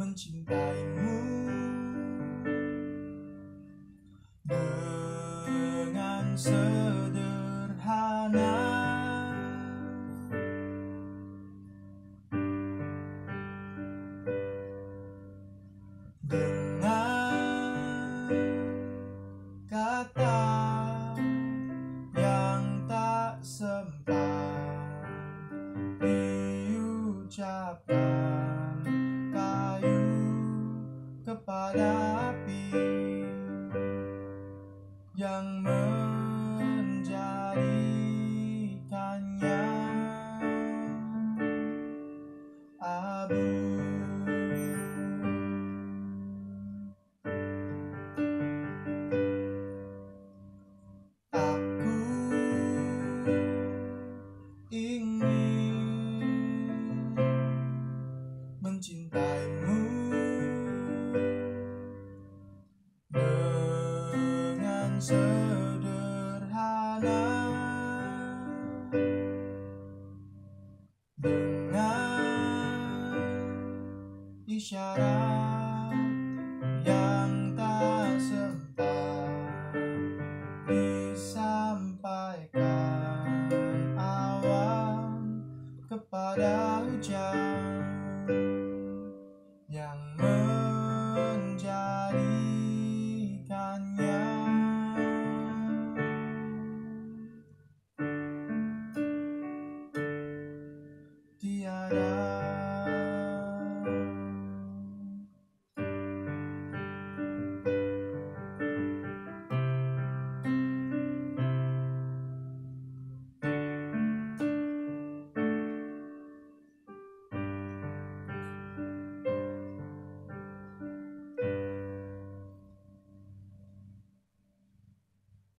Mencintaimu sederhana. Dengan kata yang tak sempat diucapkan kayu kepada api yang mencintaimu. Dengan sederhana dengan isyarat yang tak sempat disampaikan awan kepada hujan